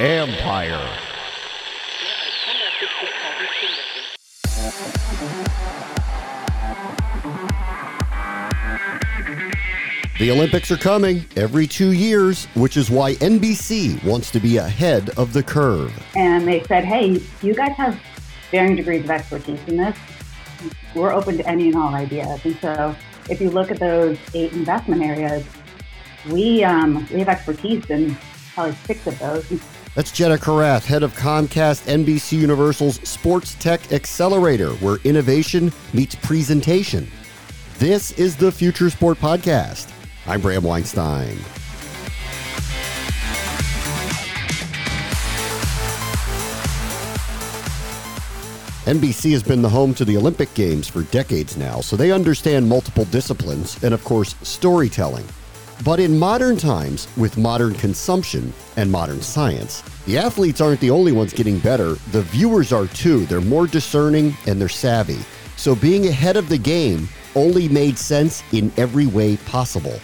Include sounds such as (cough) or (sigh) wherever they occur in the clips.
Empire. The Olympics are coming every two years, which is why NBC wants to be ahead of the curve. And they said, hey, you guys have varying degrees of expertise in this. We're open to any and all ideas. And so if you look at those eight investment areas, we, um, we have expertise in probably six of those. That's Jenna Kurath, head of Comcast NBC Universal's Sports Tech Accelerator, where innovation meets presentation. This is the Future Sport Podcast. I'm Bram Weinstein. NBC has been the home to the Olympic Games for decades now, so they understand multiple disciplines and, of course, storytelling. But in modern times, with modern consumption and modern science, the athletes aren't the only ones getting better. The viewers are too. They're more discerning and they're savvy. So being ahead of the game only made sense in every way possible.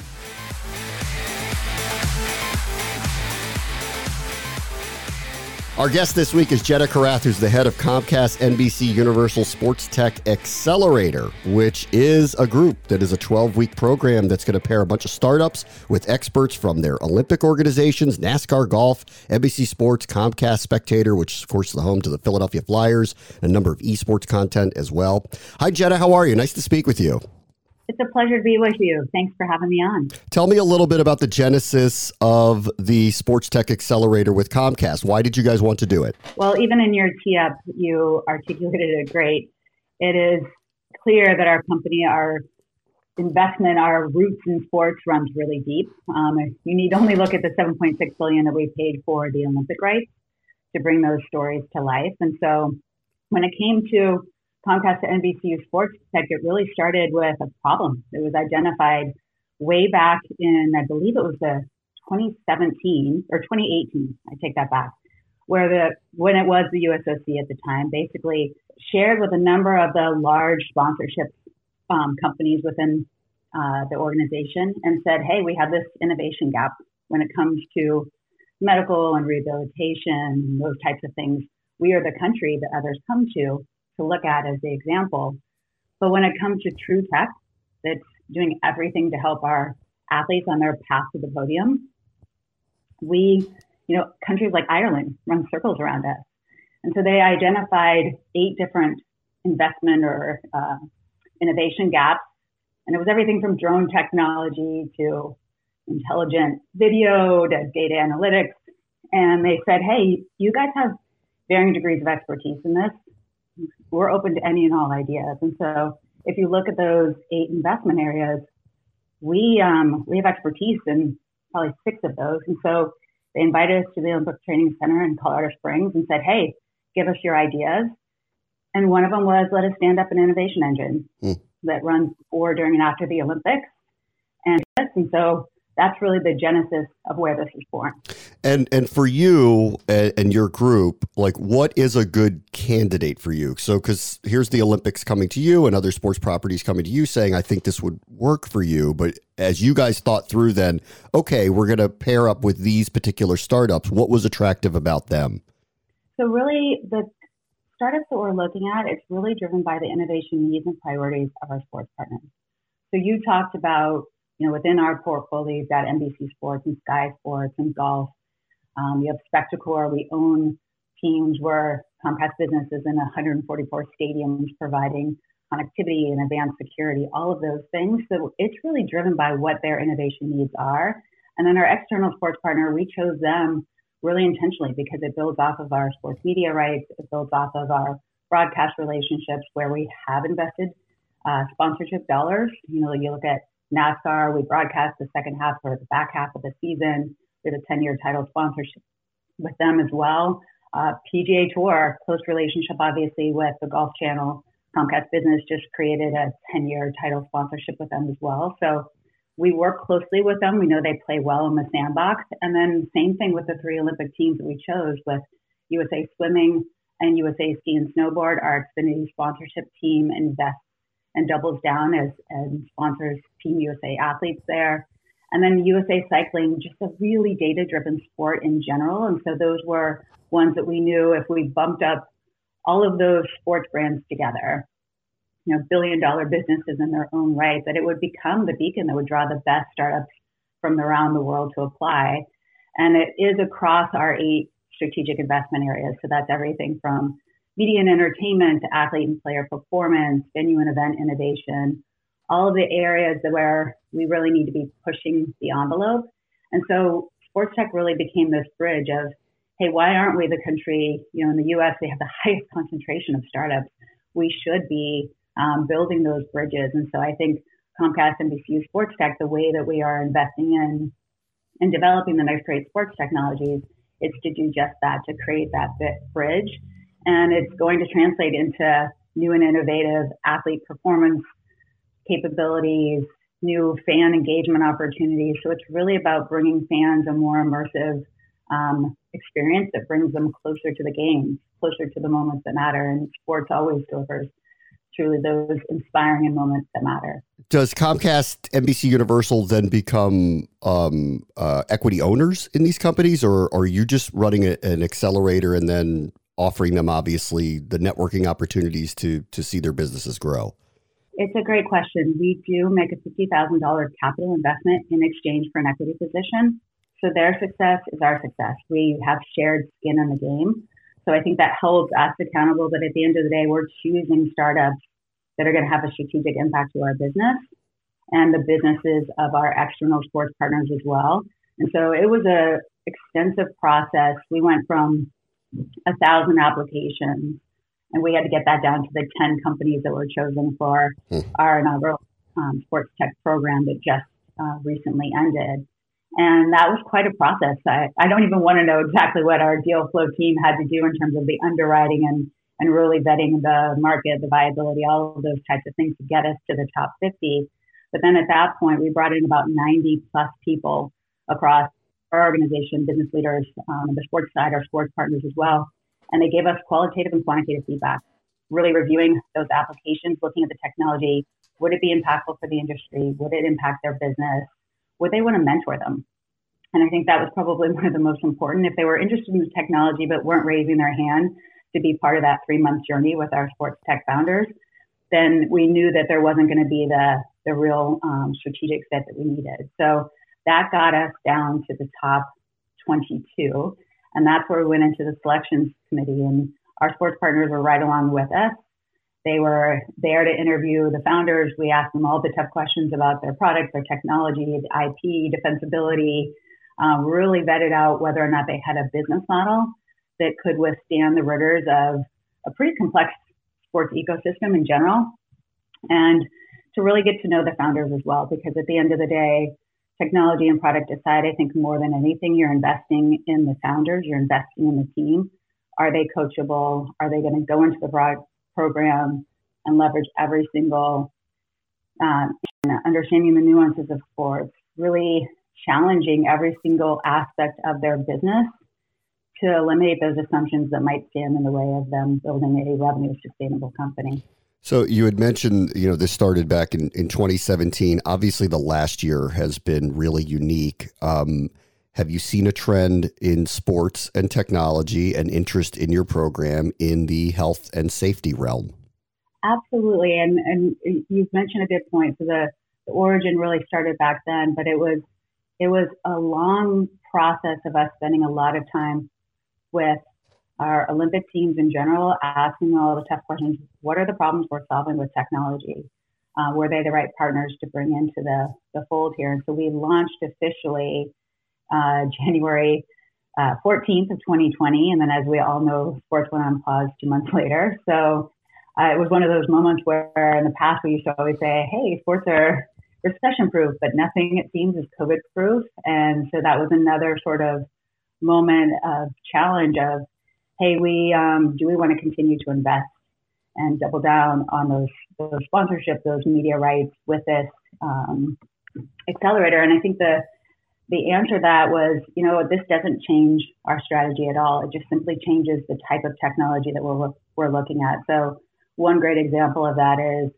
Our guest this week is Jenna Kurath, who's the head of Comcast NBC Universal Sports Tech Accelerator, which is a group that is a 12 week program that's going to pair a bunch of startups with experts from their Olympic organizations, NASCAR Golf, NBC Sports, Comcast Spectacor, which is, of course, the home to the Philadelphia Flyers, a number of esports content as well. Hi, Jenna. How are you? Nice to speak with you. It's a pleasure to be with you. Thanks for having me on. Tell me a little bit about the genesis of the Sports Tech Accelerator with Comcast. Why did you guys want to do it? Well, even in your tee up, you articulated it great. It is clear that our company, our investment, our roots in sports runs really deep. Um, you need only look at the 7.6 billion that we paid for the Olympic rights to bring those stories to life. And so when it came to Comcast to NBCU Sports Tech, it really started with a problem. It was identified way back in, I believe it was the 2017 or 2018. I take that back, where the when it was the USOC at the time, basically shared with a number of the large sponsorship um, companies within uh, the organization and said, "Hey, we have this innovation gap when it comes to medical and rehabilitation those types of things. We are the country that others come to to look at as the example. But when it comes to true tech that's doing everything to help our athletes on their path to the podium, we, you know, countries like Ireland run circles around us. And so they identified eight different investment or uh, innovation gaps. And it was everything from drone technology to intelligent video to data analytics. And they said, hey, you guys have varying degrees of expertise in this we're open to any and all ideas. And so if you look at those eight investment areas, we um, we have expertise in probably six of those. And so they invited us to the Olympic Training Center in Colorado Springs and said, "Hey, give us your ideas." And one of them was let us stand up an innovation engine mm. that runs before, during, and after the Olympics. And, and so that's really the genesis of where this is born. And and for you and your group, like what is a good candidate for you? So cuz here's the Olympics coming to you and other sports properties coming to you saying I think this would work for you, but as you guys thought through then, okay, we're going to pair up with these particular startups. What was attractive about them? So really the startups that we're looking at, it's really driven by the innovation needs and priorities of our sports partners. So you talked about you know, within our portfolio, you've got NBC Sports and Sky Sports and golf. Um, you have Spectacor. We own teams where Comcast Business is in 144 stadiums providing connectivity and advanced security, all of those things. So it's really driven by what their innovation needs are. And then our external sports partner, we chose them really intentionally because it builds off of our sports media rights. It builds off of our broadcast relationships where we have invested uh, sponsorship dollars. You know, you look at NASCAR. We broadcast the second half or the back half of the season. We have a 10 year title sponsorship with them as well. Uh, PGA Tour, close relationship obviously with the Golf Channel. Comcast Business just created a 10 year title sponsorship with them as well. So we work closely with them. We know they play well in the sandbox. And then same thing with the three Olympic teams that we chose with USA Swimming and USA Ski and Snowboard. Our Xfinity sponsorship team invests and doubles down as and sponsors Team USA athletes there. And then USA Cycling, just a really data driven sport in general. And so those were ones that we knew if we bumped up all of those sports brands together, you know, billion dollar businesses in their own right, that it would become the beacon that would draw the best startups from around the world to apply. And it is across our eight strategic investment areas. So that's everything from media and entertainment to athlete and player performance, venue and event innovation, all of the areas where we really need to be pushing the envelope. And so sports tech really became this bridge of, hey, why aren't we the country, you know, in the US, they have the (laughs) highest concentration of startups. We should be um, building those bridges. And so I think Comcast NBCU Sports Tech, the way that we are investing in and developing the next great sports technologies is to do just that, to create that bridge. And it's going to translate into new and innovative athlete performance capabilities, new fan engagement opportunities. So it's really about bringing fans a more immersive um, experience that brings them closer to the game, closer to the moments that matter. And sports always delivers truly those inspiring moments that matter. Does Comcast, NBC Universal then become um, uh, equity owners in these companies, or, or are you just running a, an accelerator and then offering them obviously the networking opportunities to to see their businesses grow? It's a great question. We do make a $50,000 capital investment in exchange for an equity position. So their success is our success. We have shared skin in the game. So I think that holds us accountable. But at the end of the day, we're choosing startups that are going to have a strategic impact to our business and the businesses of our external sports partners as well. And so it was a extensive process. We went from a thousand applications and we had to get that down to the 10 companies that were chosen for hmm. our inaugural um, sports tech program that just uh, recently ended. And that was quite a process. I, I don't even want to know exactly what our deal flow team had to do in terms of the underwriting and, and really vetting the market, the viability, all of those types of things to get us to the top 50. But then at that point, we brought in about 90 plus people across our organization, business leaders, um, the sports side, our sports partners as well. And they gave us qualitative and quantitative feedback, really reviewing those applications, looking at the technology. Would it be impactful for the industry? Would it impact their business? would they want to mentor them? And I think that was probably (laughs) one of the most important. If they were interested in the technology but weren't raising their hand to be part of that three month journey with our sports tech founders, then we knew that there wasn't going to be the, the real um, strategic fit that we needed. So that got us down to the top 22. And that's where we went into the selections committee. And our sports partners were right along with us. They were there to interview the founders. We asked them all the tough questions about their products, their technology, the IP, defensibility, um, really vetted out whether or not they had a business model that could withstand the rigors of a pretty complex sports ecosystem in general. And to really get to know the founders as well, because at the end of the day, technology and product aside, I think more than anything, you're investing in the founders, you're investing in the team. Are they coachable? Are they going to go into the broad program and leverage every single um, understanding the nuances of sports, really challenging every single aspect of their business to eliminate those assumptions that might stand in the way of them building a revenue sustainable company. So you had mentioned, you know, this started back in, in 2017. Obviously, the last year has been really unique. Um, have you seen a trend in sports and technology and interest in your program in the health and safety realm? Absolutely. And, and you've mentioned a good point. So the, the origin really started back then, but it was it was a long process of us spending a lot of time with our Olympic teams in general, asking all the tough questions. What are the problems we're solving with technology? Uh, were they the right partners to bring into the, the fold here? And so we launched officially uh, January uh, 14th of 2020. And then, as we all know, sports went on pause two months (laughs) later. So uh, it was one of those moments where in the past we used to always say, hey, sports are recession proof, but nothing, it seems, is COVID proof. And so that was another sort of moment of challenge of, hey, we um, do we want to continue to invest and double down on those, those sponsorship, those media rights with this um, accelerator? And I think the the answer to that was, you know, this doesn't change our strategy at all. It just simply changes the type of technology that we're, we're looking at. So one great example of that is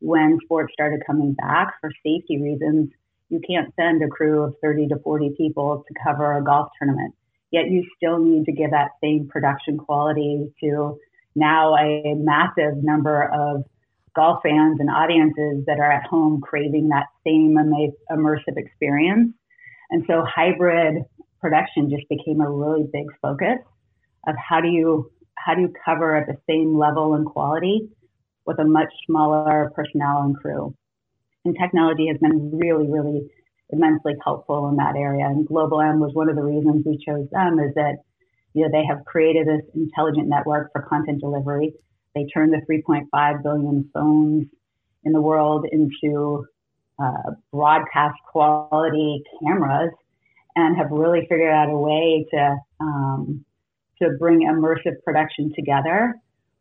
when sports started coming back for safety reasons, You can't send a crew of 30 to 40 people to cover a golf tournament. Yet you still need to give that same production quality to now a massive number of golf fans and audiences that are at home craving that same immersive experience. And so hybrid production just became a really big focus of how do you how do you cover at the same level and quality with a much smaller personnel and crew. And technology has been really, really immensely helpful in that area. And Global M was one of the reasons we chose them is that you know they have created this intelligent network for content delivery. They turned the 3.5 billion phones in the world into uh, broadcast quality cameras and have really figured out a way to um, to bring immersive production together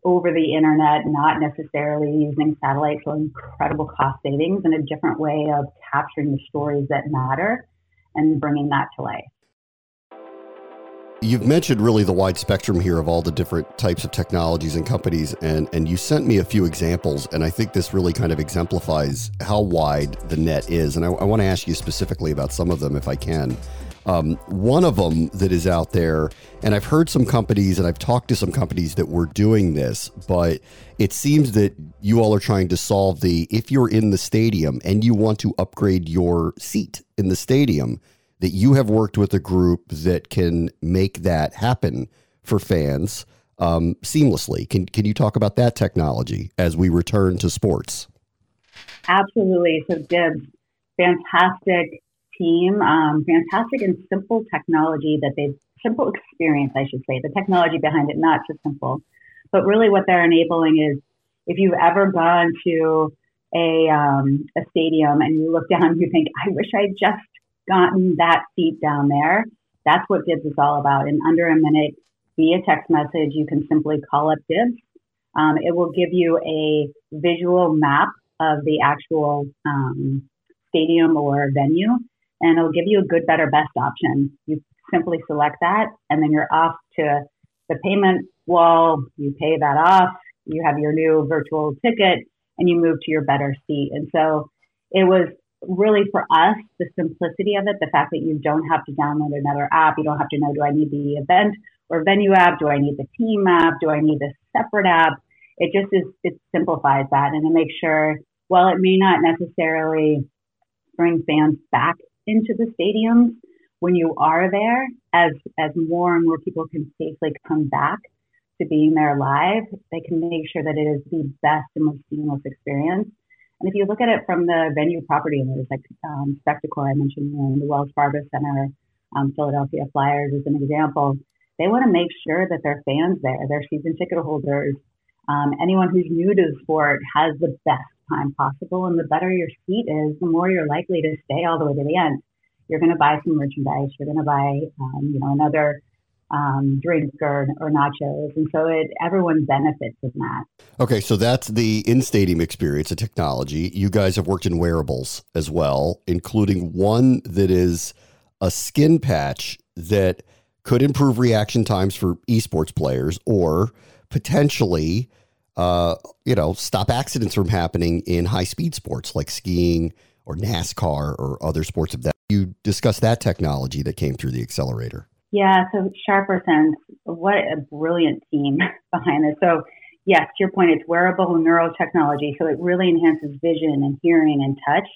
over the internet, not necessarily using satellite, so incredible cost savings and a different way of capturing the stories that matter and bringing that to life. You've mentioned really the wide spectrum here of all the different types of technologies and companies, and, and you sent me a few examples, and I think this really kind of exemplifies how wide the net is. And I, I want to ask you specifically about some of them if I can. Um, one of them that is out there, and I've heard some companies and I've talked to some companies that were doing this, but it seems that you all are trying to solve the if you're in the stadium and you want to upgrade your seat in the stadium, that you have worked with a group that can make that happen for fans um, seamlessly. Can, can you talk about that technology as we return to sports? Absolutely. So, Dibs, fantastic team, um, fantastic and simple technology that they've, simple experience, I should say, the technology behind it, not just simple. But really, what they're enabling is if you've ever gone to a, um, a stadium and you look down, (laughs) you think, I wish I'd just gotten that seat down there. That's what Dibs is all about. In under a minute, via text message, you can simply call up Dibs. Um, it will give you a visual map of the actual um, stadium or venue and it'll give you a good, better, best option. You simply select that, and then you're off to the payment wall. You pay that off. You have your new virtual ticket, and you move to your better seat. And so it was really for us the simplicity of it, the fact that you don't have to download another app. You don't have to know do I need the event or venue app? Do I need the team app? Do I need a separate app? It just is it simplifies that and it makes sure while it may not necessarily bring fans back into the stadiums when you are there as as more and more people can safely come back to being there live. They can make sure that it is the best and most seamless experience. And if you look at it from the venue property owners like um, spectacor i mentioned in the wells fargo center um, philadelphia flyers as an example. They want to make sure that their fans there their season ticket holders um, anyone who's new to the sport has the best time possible. And the better your seat is, the more you're likely to stay all the way to the end. You're going to buy some merchandise. You're going to buy, um, you know, another um, drink or, or nachos. And so it, everyone benefits in that. Okay, so that's the in stadium experience of technology. You guys have worked in wearables as well, including one that is a skin patch that could improve reaction times for esports players or potentially uh, you know, stop accidents from happening in high speed sports like skiing or NASCAR or other sports of that. You discussed that technology that came through the accelerator. Yeah, so Sharper Sense, what a brilliant team (laughs) behind this. So, yes, to your point, it's wearable neurotechnology. So it really enhances vision and hearing and touch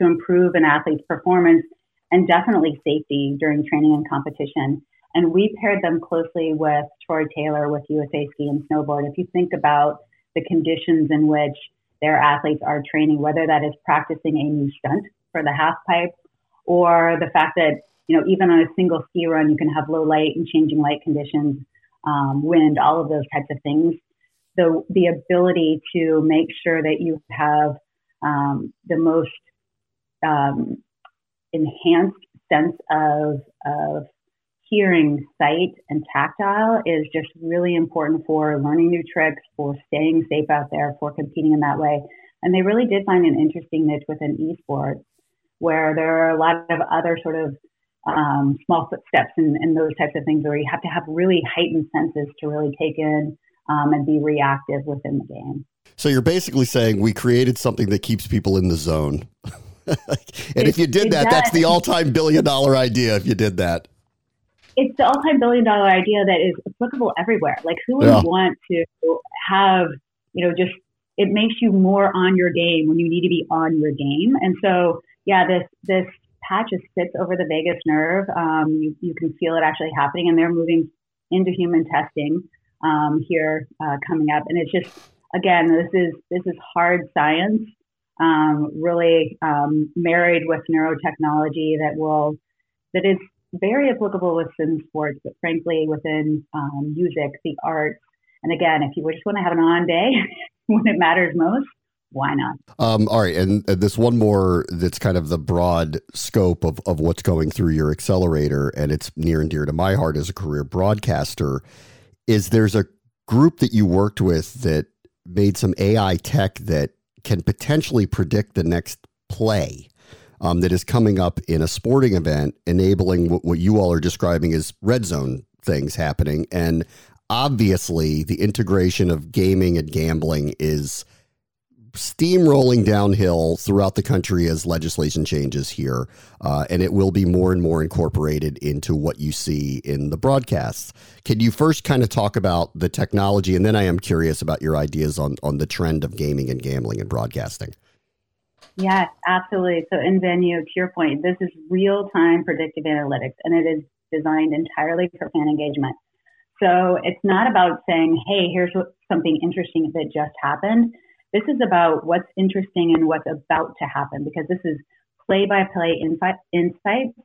to improve an athlete's performance and definitely safety during training and competition. And we paired them closely with Troy Taylor with USA Ski and Snowboard. If you think about the conditions in which their athletes are training, whether that is practicing a new stunt for the half pipe or the fact that, you know, even on a single ski run, you can have low light and changing light conditions, um, wind, all of those types of things. The, the ability to make sure that you have um, the most um, enhanced sense of, of hearing, sight, and tactile is just really important for learning new tricks, for staying safe out there, for competing in that way. And they really did find an interesting niche within esports where there are a lot of other sort of um, small footsteps and, and, those types of things where you have to have really heightened senses to really take in um, and be reactive within the game. So you're basically saying we created something that keeps people in the zone. (laughs) and if you did that, that's the all-time billion-dollar idea. If you did that, it's the all-time billion-dollar idea that is applicable everywhere. Like, who would yeah. want to have, you know, just it makes you more on your game when you need to be on your game. And so, yeah, this this patch just sits over the vagus nerve. Um, you you can feel it actually happening, and they're moving into human testing um, here uh, coming up. And it's just again, this is this is hard science, um, really um, married with neurotechnology that will that is very applicable within sports, but frankly within um, music, the arts. And again, if you just want to have an on day (laughs) when it matters most, why not? Um, all right, and this one more that's kind of the broad scope of, of what's going through your accelerator, and it's near and dear to my heart as a career broadcaster. Is there's a group that you worked with that made some AI tech that can potentially predict the next play um, that is coming up in a sporting event, enabling what, what you all are describing as red zone things happening. And obviously, the integration of gaming and gambling is steamrolling downhill throughout the country as legislation changes here, uh, and it will be more and more incorporated into what you see in the broadcasts. Can you first kind of talk about the technology, and then I am curious about your ideas on on the trend of gaming and gambling and broadcasting. Yes, absolutely. So in venue, to your point, this is real time predictive analytics, and it is designed entirely for fan engagement. So it's not about saying, "Hey, here's what, something interesting that just happened." This is about what's interesting and what's about to happen because this is play by play insights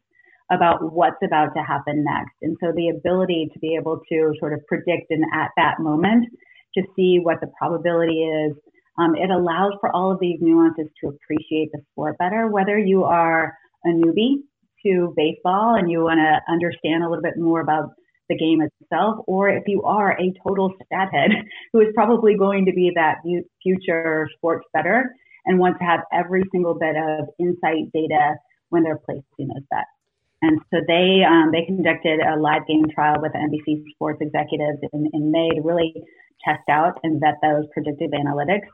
about what's about to happen next. And so the ability to be able to sort of predict and at that moment to see what the probability is, um, it allows for all of these nuances to appreciate the sport better, whether you are a newbie to baseball and you want to understand a little bit more about the game itself, or if you are a total stat head (laughs) who is probably going to be that future sports better and wants to have every single bit of insight data when they're placing those bets. And so they um, they conducted a live game trial with NBC sports executives in, in May to really test out and vet those predictive analytics.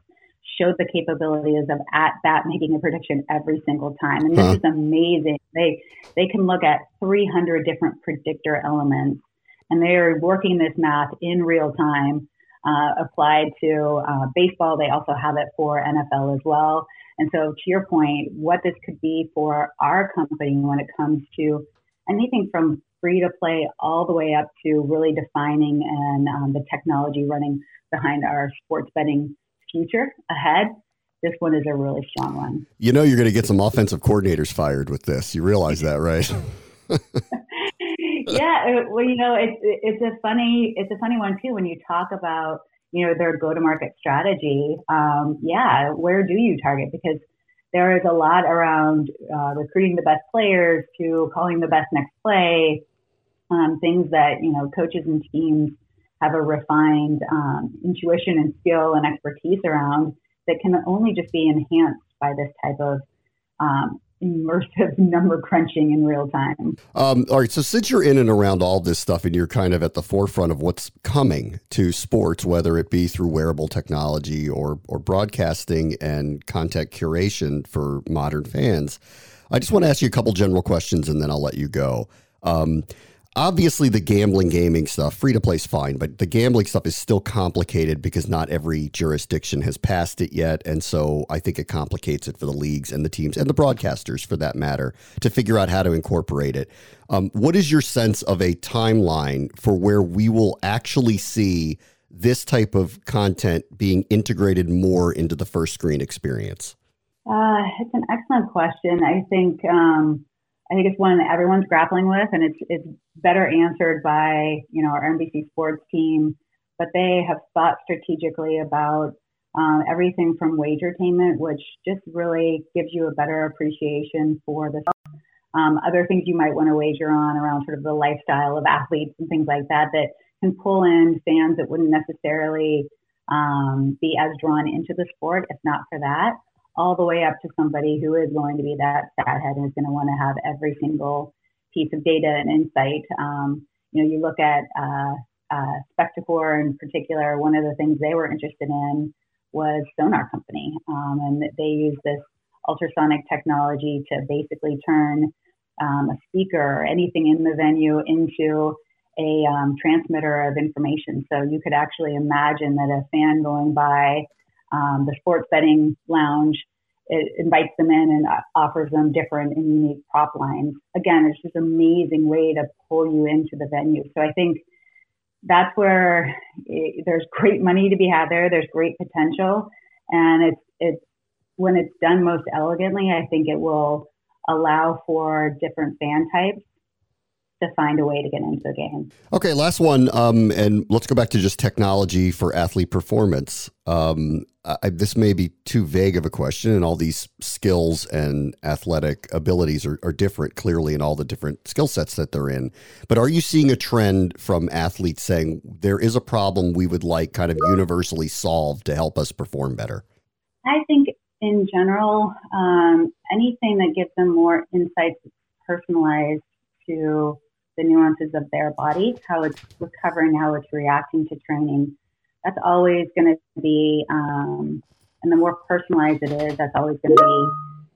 Showed the capabilities of at bat making a prediction every single time, and this huh. is amazing. They they can look at 300 different predictor elements and they are working this math in real time, uh, applied to uh, baseball. They also have it for NFL as well. And so, to your point, what this could be for our company when it comes to anything from free to play all the way up to really defining and um, the technology running behind our sports betting future ahead. This one is a really strong one. You know, you're going to get some offensive coordinators fired with this. You realize that, right? (laughs) yeah, well, you know, it's it's a funny it's a funny one too when you talk about you know their go to market strategy. Um, yeah, where do you target? Because there is a lot around uh, recruiting the best players to calling the best next play, um, things that you know coaches and teams have a refined um, intuition and skill and expertise around that can only just be enhanced by this type of um, immersive (laughs) number crunching in real time. Um, all right. So, since you're in and around all this stuff and you're kind of at the forefront of what's coming to sports, whether it be through wearable technology or, or broadcasting and content curation for modern fans, I just want to ask you a couple general questions and then I'll let you go. Um, obviously the gambling gaming stuff free to play is fine but the gambling stuff is still complicated because not every jurisdiction has passed it yet. And so i think it complicates it for the leagues and the teams and the broadcasters for that matter to figure out how to incorporate it. Um, what is your sense of a timeline for where we will actually see this type of content being integrated more into the first screen experience? Uh, it's an excellent question. I think um, I think it's one that everyone's grappling with, and it's it's better answered by you know our NBC Sports team. But they have thought strategically about um, everything from wagertainment, which just really gives you a better appreciation for the um, other things you might want to wager on around sort of the lifestyle of athletes and things like that that can pull in fans that wouldn't necessarily um, be as drawn into the sport if not for that all the way up to somebody who is going to be that stat head and is going to want to have every single piece of data and insight. Um, you know, you look at uh, uh, Spectacor in particular, one of the things they were interested in was Sonar Company. Um, and they use this ultrasonic technology to basically turn um, a speaker or anything in the venue into a um, transmitter of information. So you could actually imagine that a fan going by um, the sports betting lounge it invites them in and offers them different and unique prop lines. Again, it's just an amazing way to pull you into the venue. So I think that's where it, there's great money to be had there. There's great potential, and it's it's when it's done most elegantly. I think it will allow for different fan types to find a way to get into the game. Okay, last one, um, and let's go back to just technology for athlete performance. Um, I, this may be too vague of a question, and all these skills and athletic abilities are, are different, clearly, in all the different skill sets that they're in. But are you seeing a trend from athletes saying there is a problem we would like kind of universally solved to help us perform better? I think in general, um, anything that gives them more insights personalized to the nuances of their body, how it's recovering, how it's reacting to training. That's always going to be, um, and the more personalized it is, that's always going to be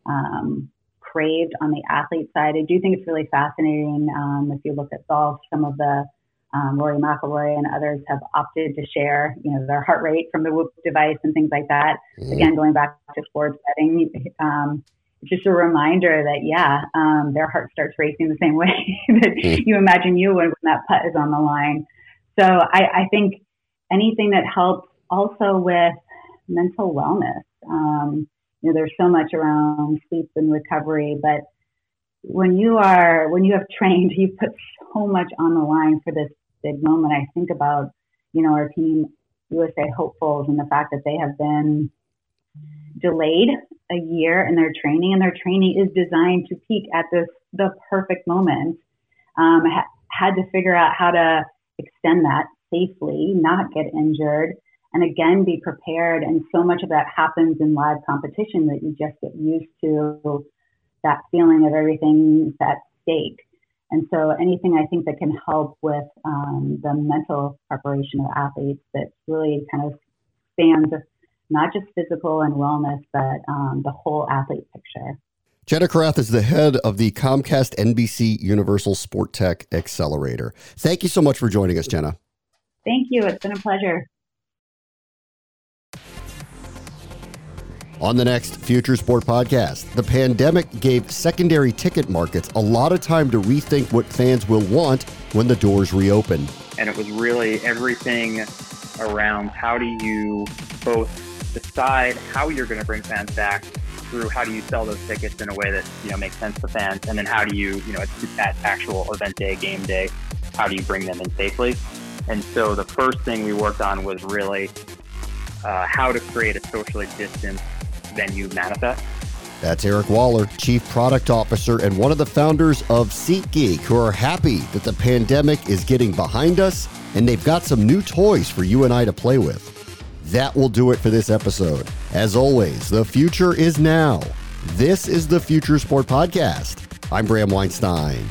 um, craved on the athlete side. I do think it's really fascinating. Um, if you look at golf, some of the um, Rory McIlroy and others have opted to share, you know, their heart rate from the Whoop device and things like that. Mm-hmm. Again, going back to sports betting, um, just a reminder that yeah, um, their heart starts racing the same (laughs) way that mm. you imagine you when, when that putt is on the line. So I, I think anything that helps also with mental wellness. Um, you know, there's so much around sleep and recovery, but when you are when you have trained, (laughs) you put so much on the line for this big moment. I think about you know our team USA hopefuls and the fact that they have been delayed a year in their training, and their training is designed to peak at this the perfect moment. Um, ha- had to figure out how to extend that safely, not get injured, and again be prepared. And so much of that happens in live competition that you just get used to that feeling of everything's at stake. And so anything I think that can help with um, the mental preparation of athletes that really kind of spans not just physical and wellness, but um, the whole athlete picture. Jenna Kurath is the head of the Comcast NBC Universal Sport Tech Accelerator. Thank you so much for joining us, Jenna. Thank you. It's been a pleasure. On the next Future Sport podcast, the pandemic gave secondary ticket markets a lot of time to rethink what fans will want when the doors reopen. And it was really everything around how do you both decide how you're going to bring fans back through how do you sell those tickets in a way that you know makes sense to fans, and then how do you you know at actual event day, game day, how do you bring them in safely? And so the first thing we worked on was really uh, how to create a socially distanced venue manifest. That's Eric Waller, Chief Product Officer and one of the founders of SeatGeek, who are happy that the pandemic is getting behind us and they've got some new toys for you and I to play with. That will do it for this episode. As always, the future is now. This is the Future Sport Podcast. I'm Bram Weinstein.